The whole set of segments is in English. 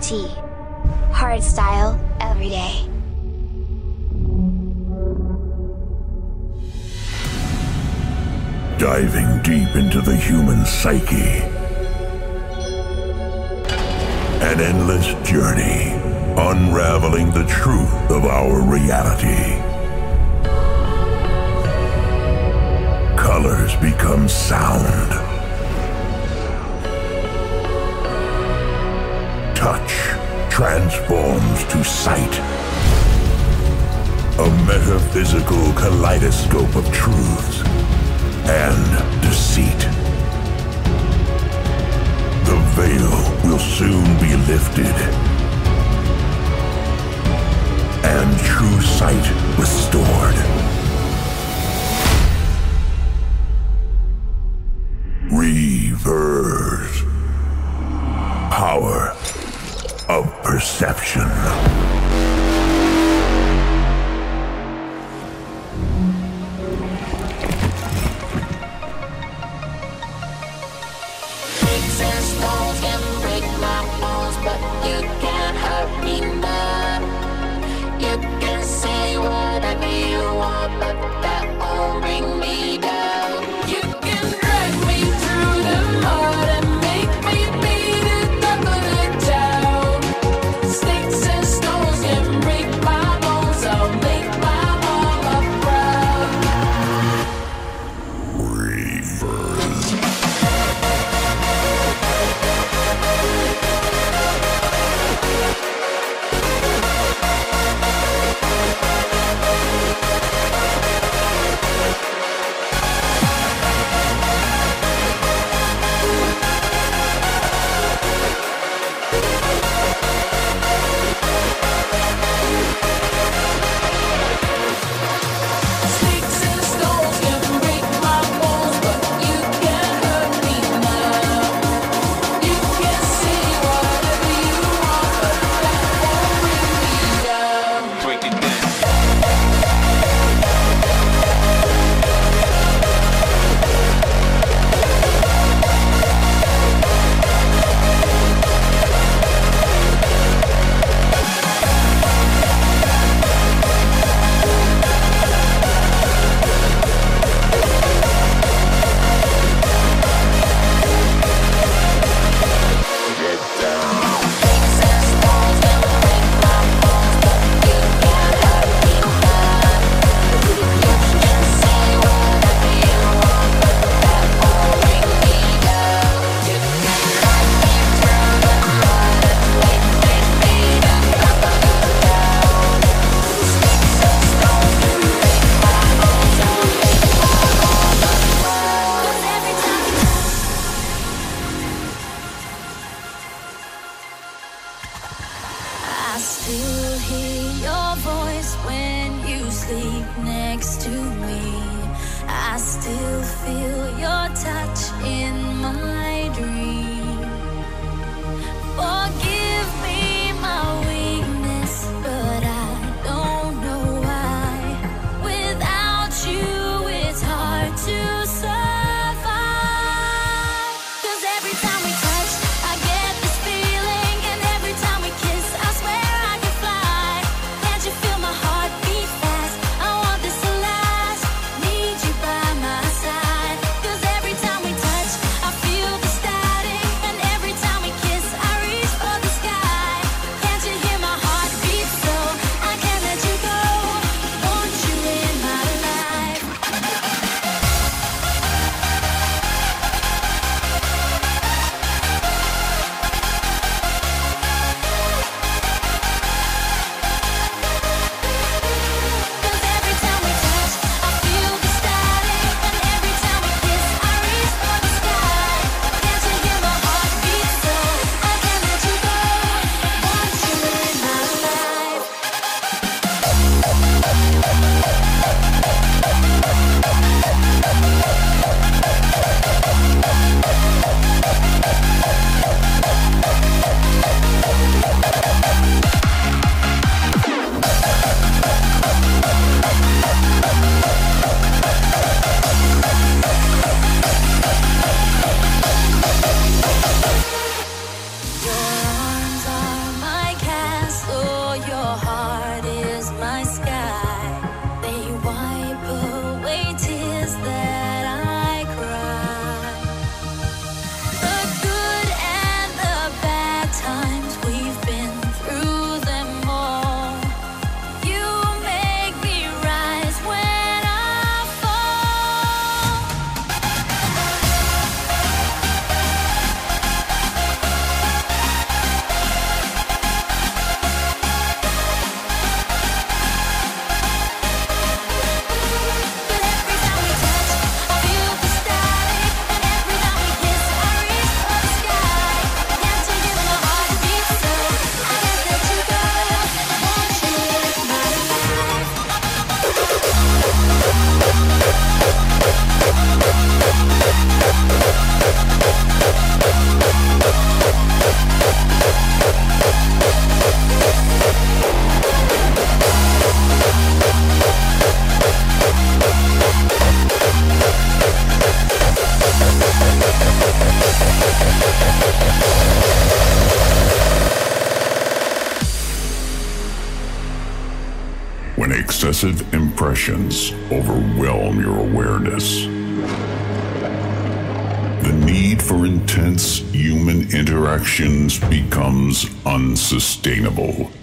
Triple still feel your touch in my dream. Forgive unsustainable.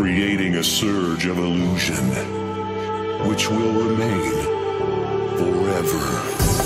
Creating a surge of illusion, which will remain forever.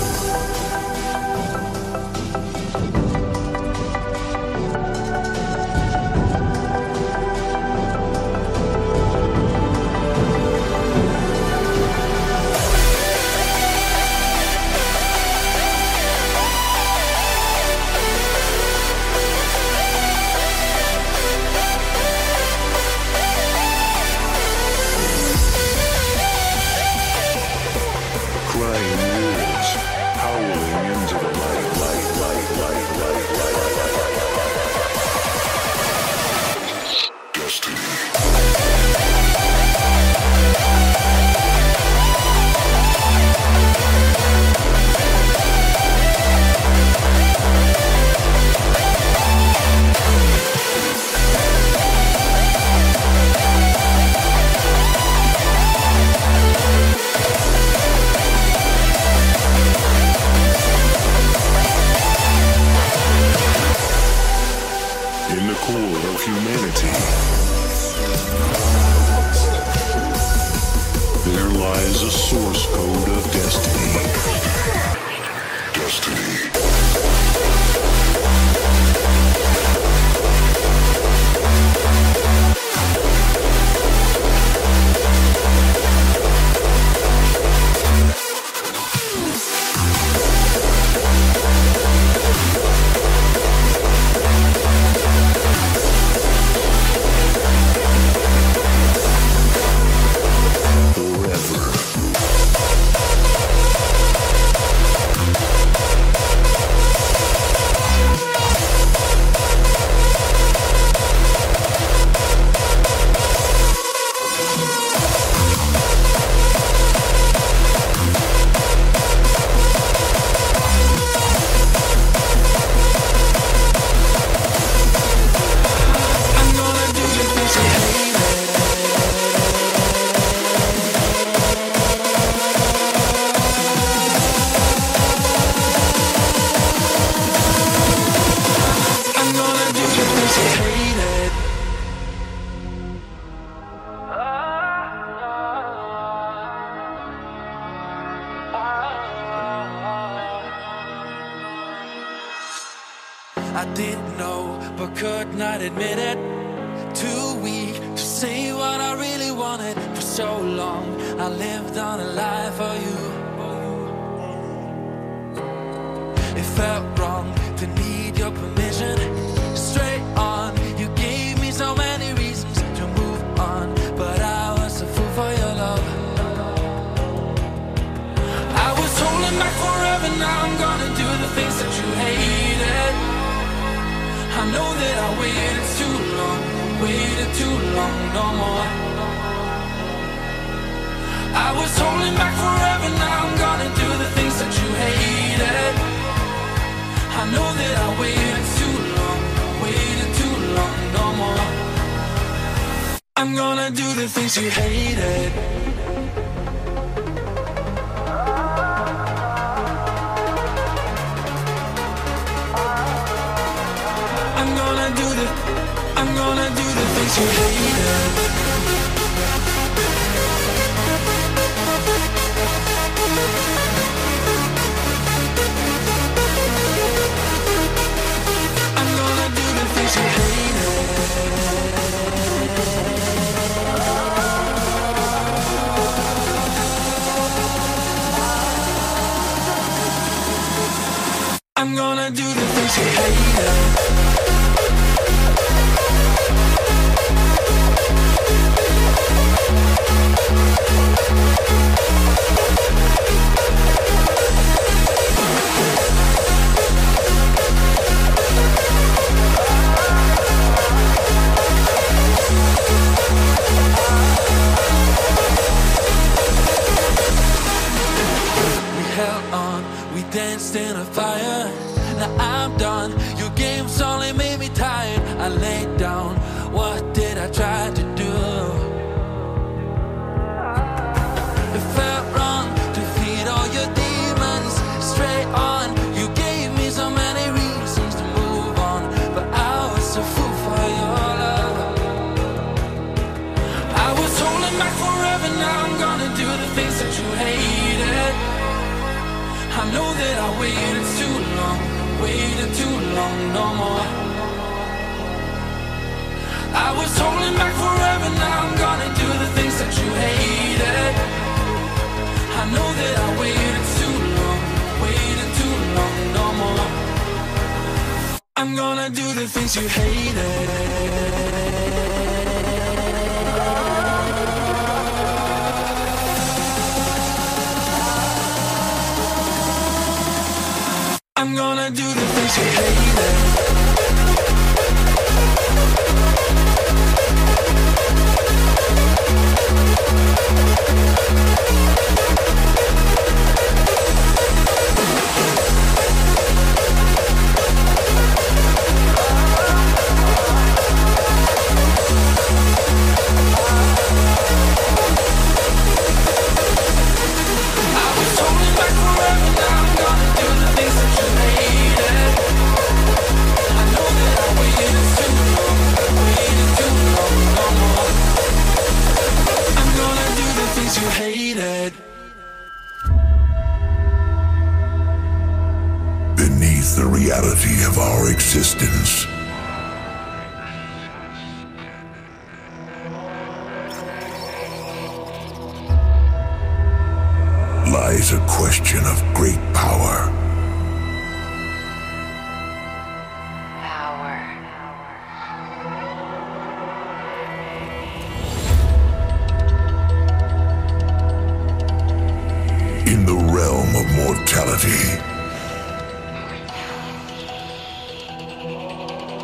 of mortality.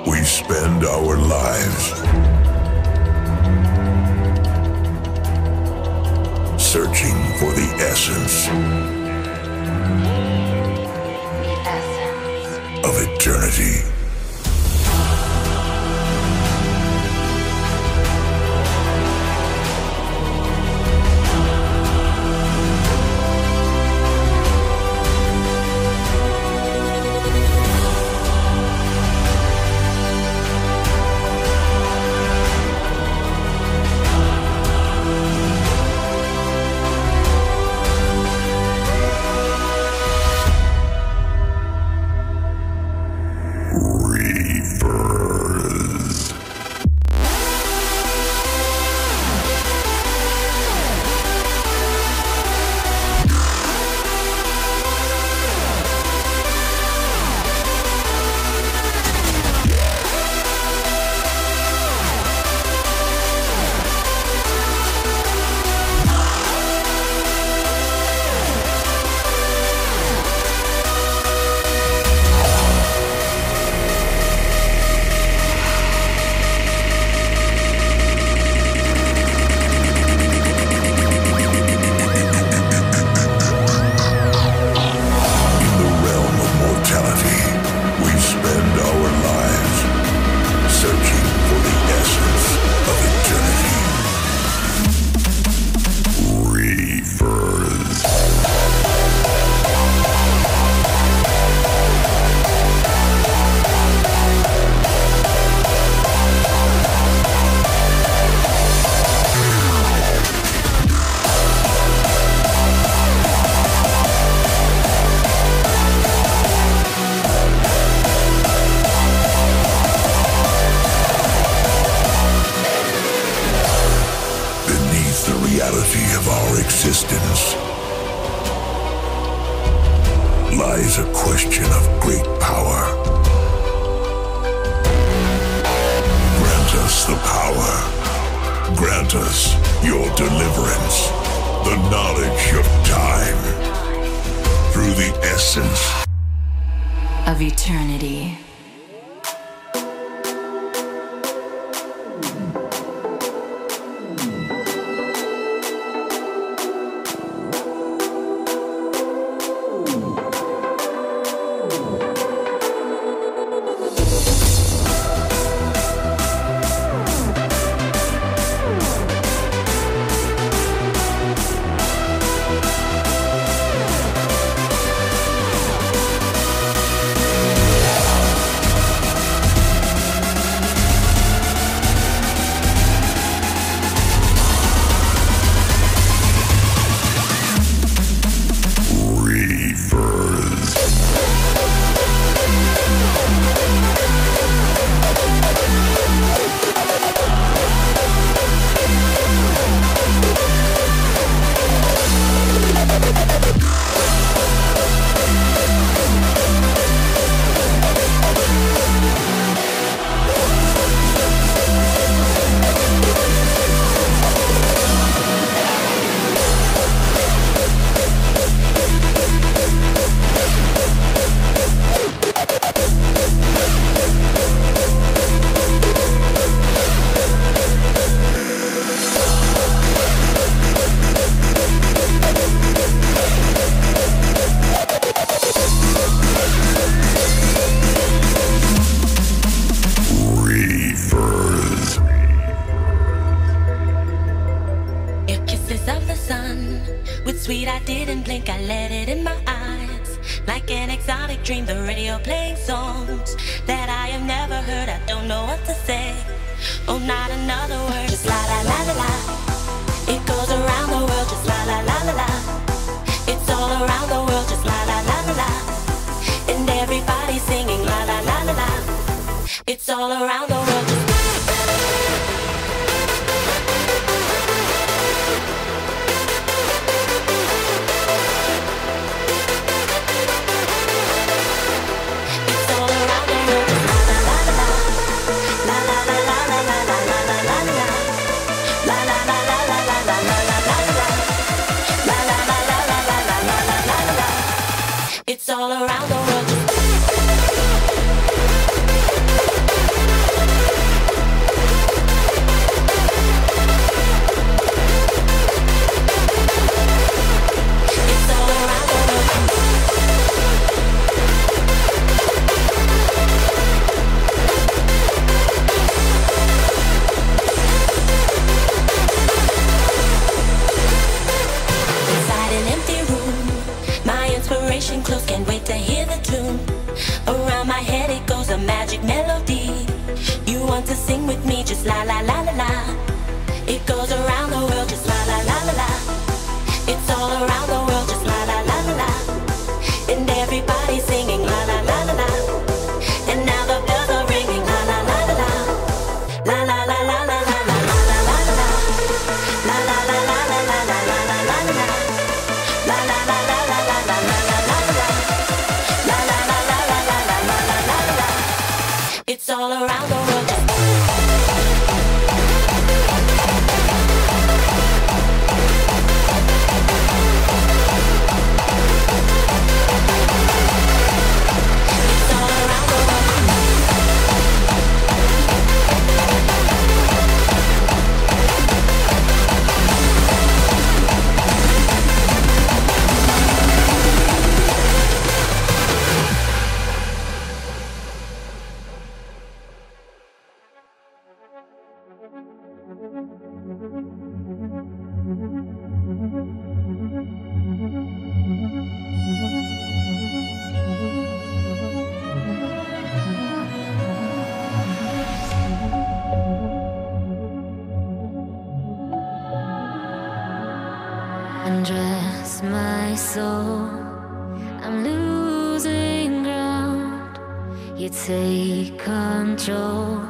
We spend our lives searching for the essence, the essence. of eternity. reality of our existence lies a question of great power. Grant us the power. Grant us your deliverance, the knowledge of time, through the essence of eternity. all around the world. soul. I'm losing ground. You take control.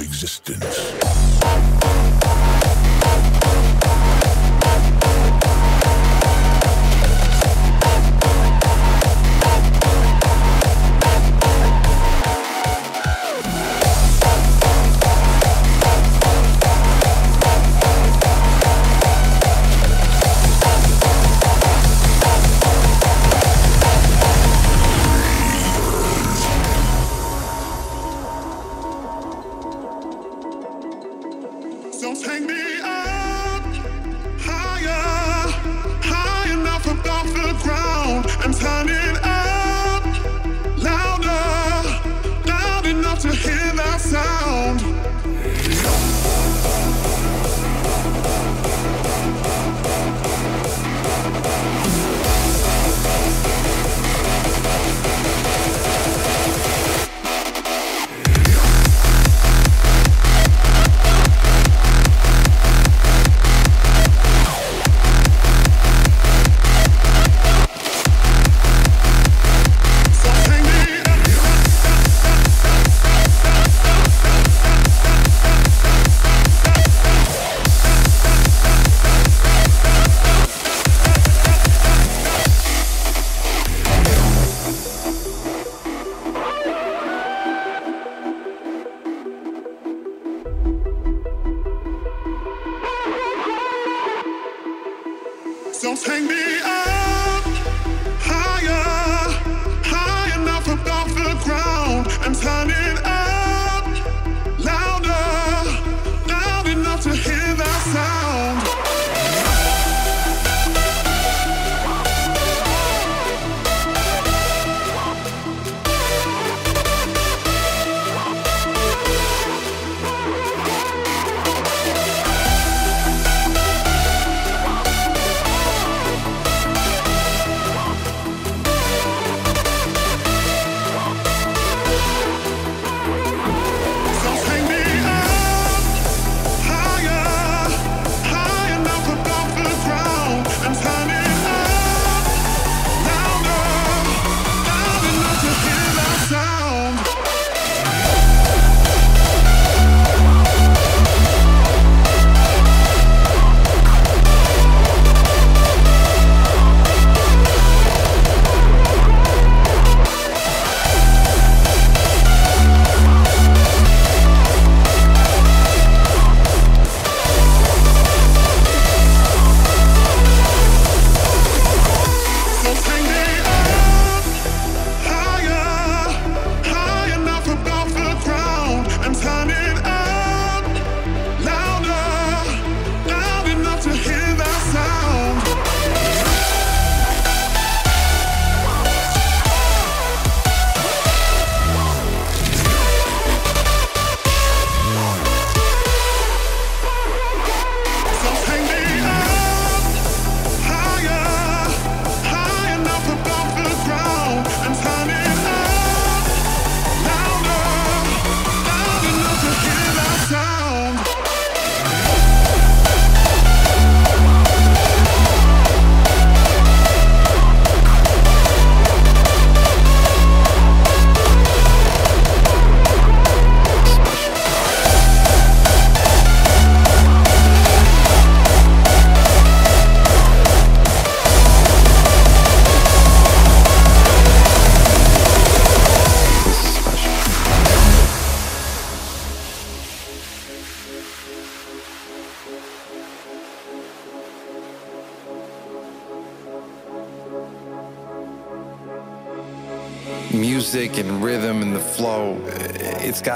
Existence.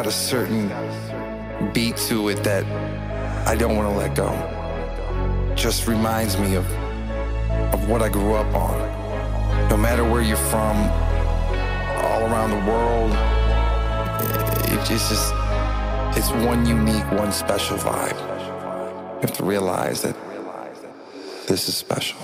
Got a certain beat to it that I don't want to let go. Just reminds me of of what I grew up on. No matter where you're from, all around the world, it- it's just it's one unique, one special vibe. You have to realize that this is special.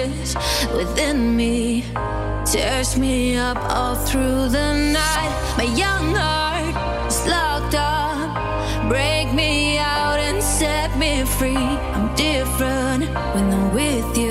Stillness within me tears me up all through the night. My young heart is locked up. Break me out and set me free. I'm different when I'm with you.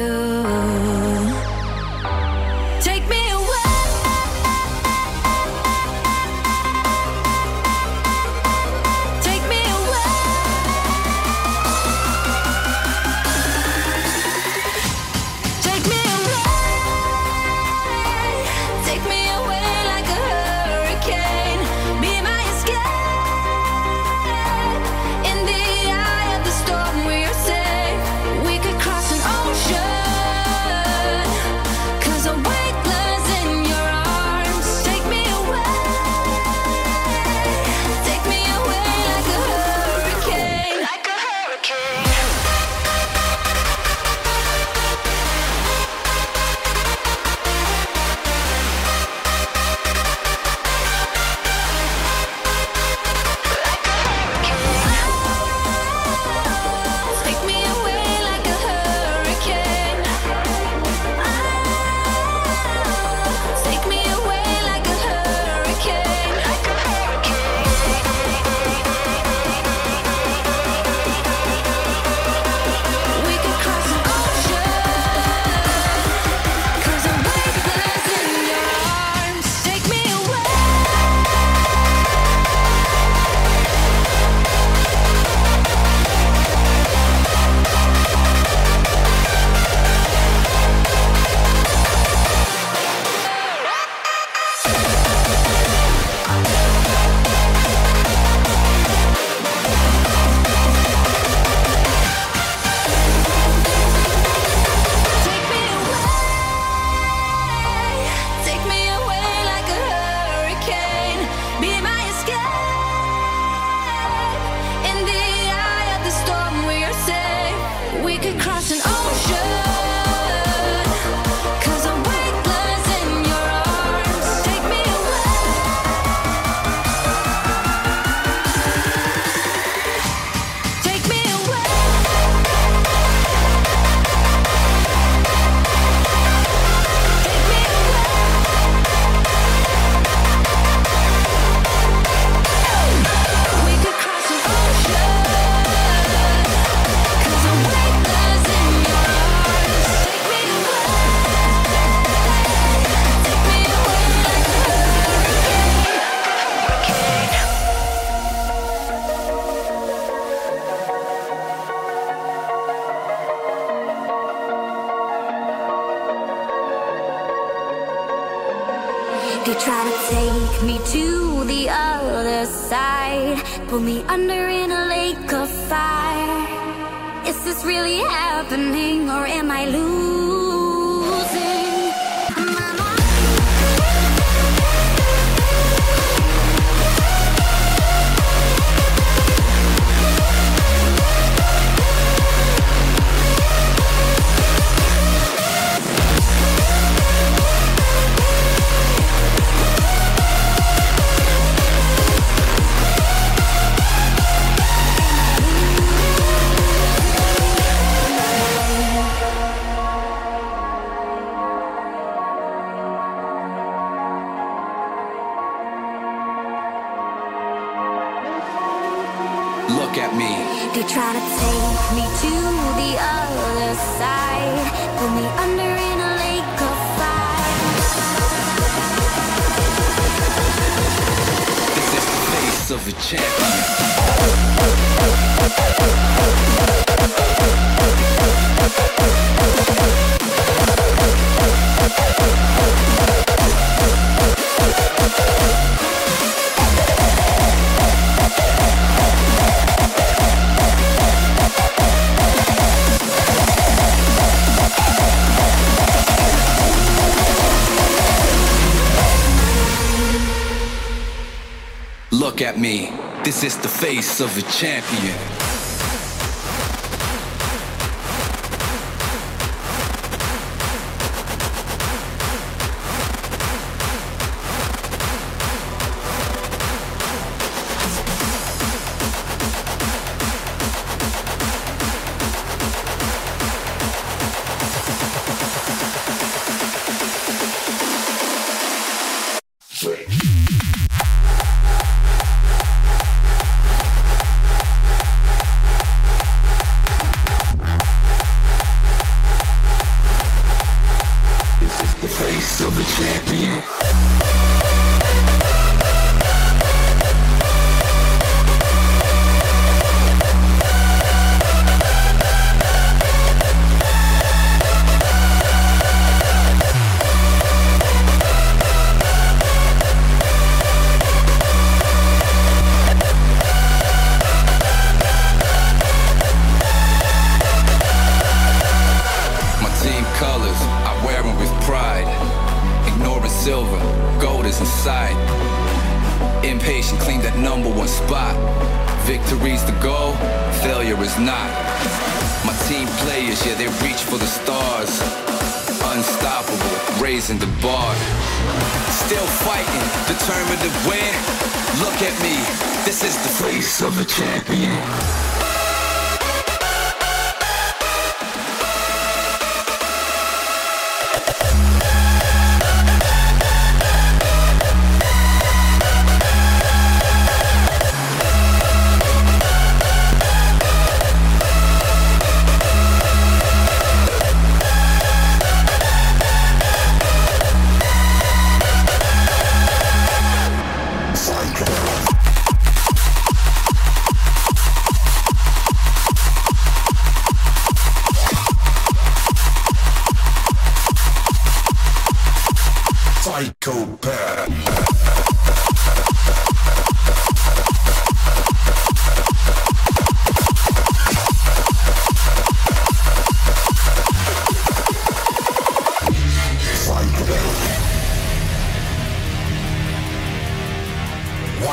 face of a champion.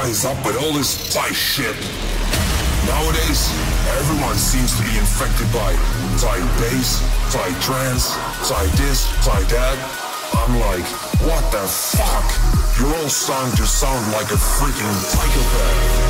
is up with all this type shit. Nowadays, everyone seems to be infected by Thai bass, Thai trance, Thai this, Thai that. I'm like, what the fuck? You're all starting to sound like a freaking psychopath.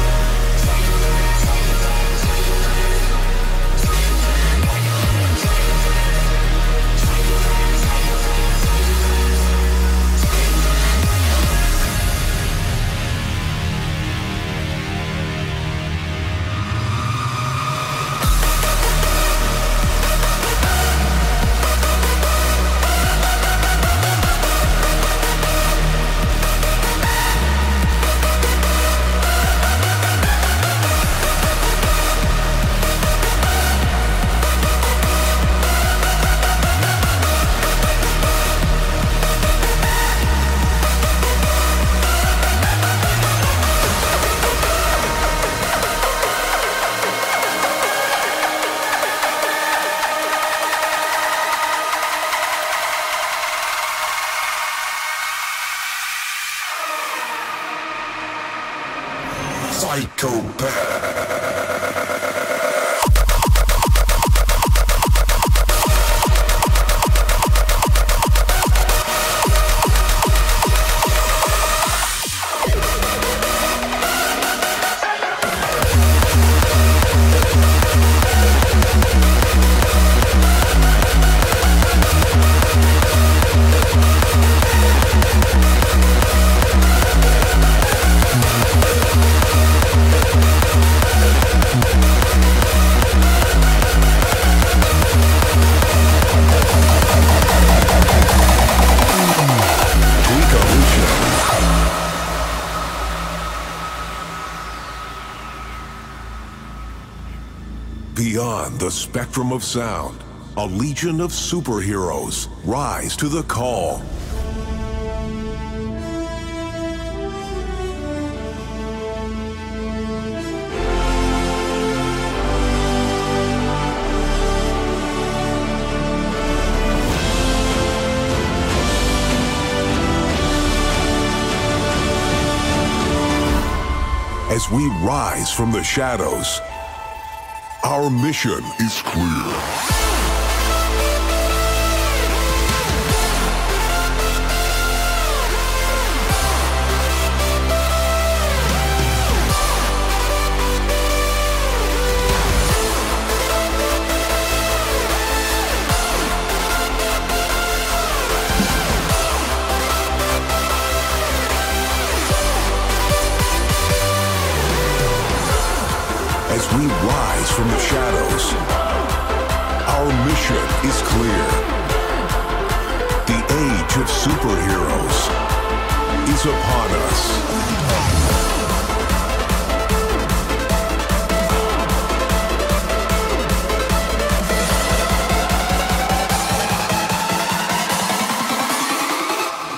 The spectrum of sound, a legion of superheroes rise to the call. As we rise from the shadows, our mission is clear. From the shadows, our mission is clear. The age of superheroes is upon us.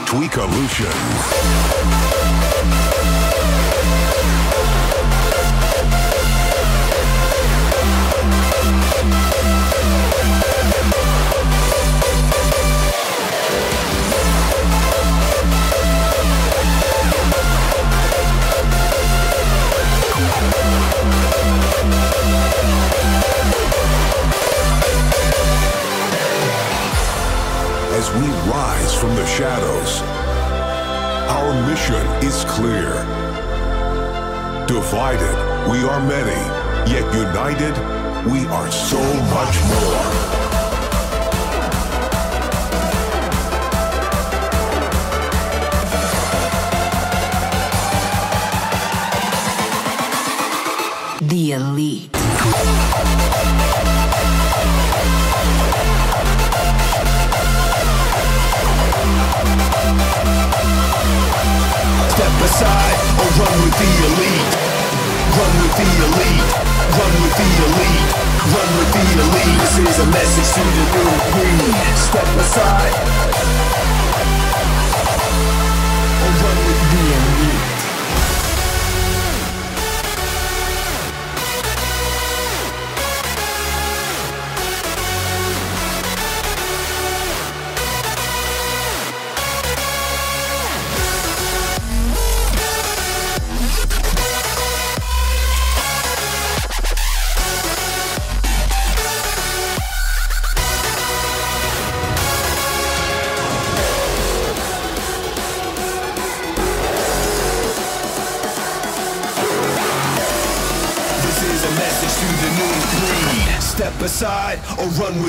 Tweakalicious. We rise from the shadows, our mission is clear. Divided, we are many, yet united, we are so much more. The elite. Run with the elite. Run with the elite. Run with the elite. This is a message to the new breed. Step aside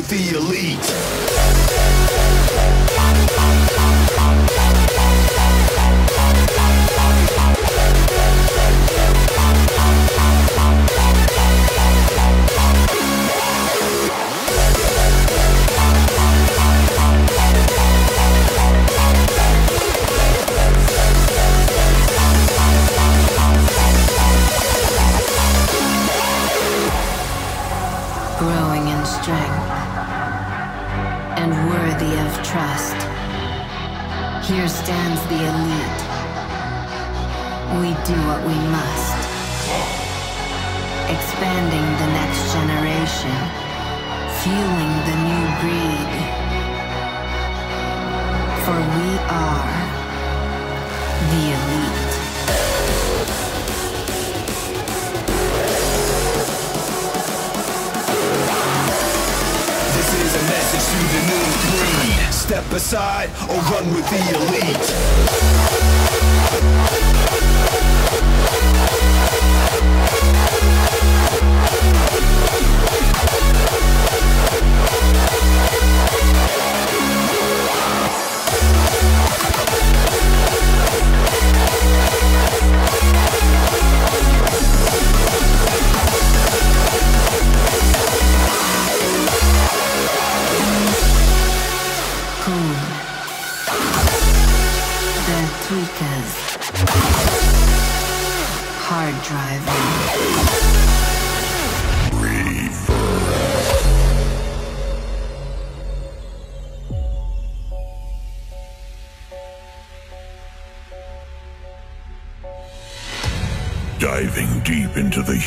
the elite.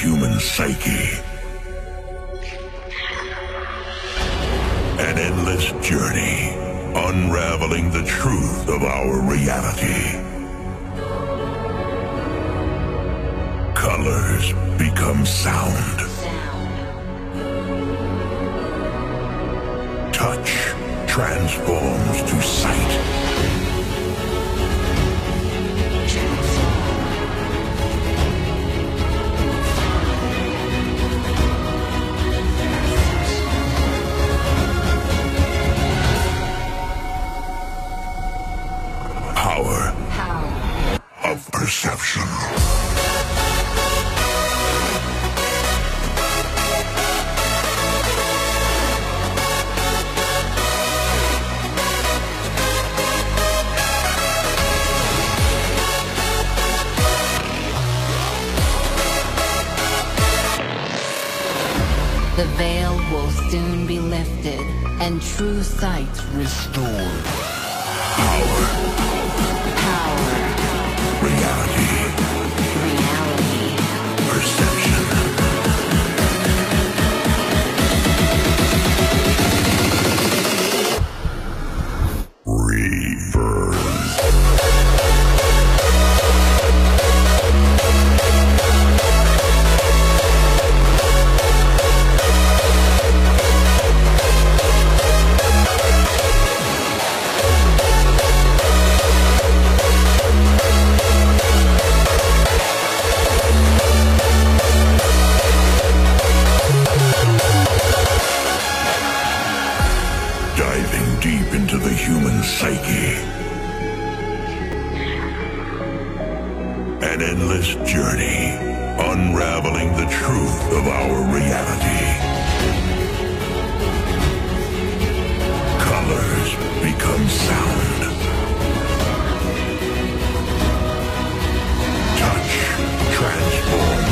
human psyche. again. An endless journey unraveling the truth of our reality. Colors become sound. Touch transforms.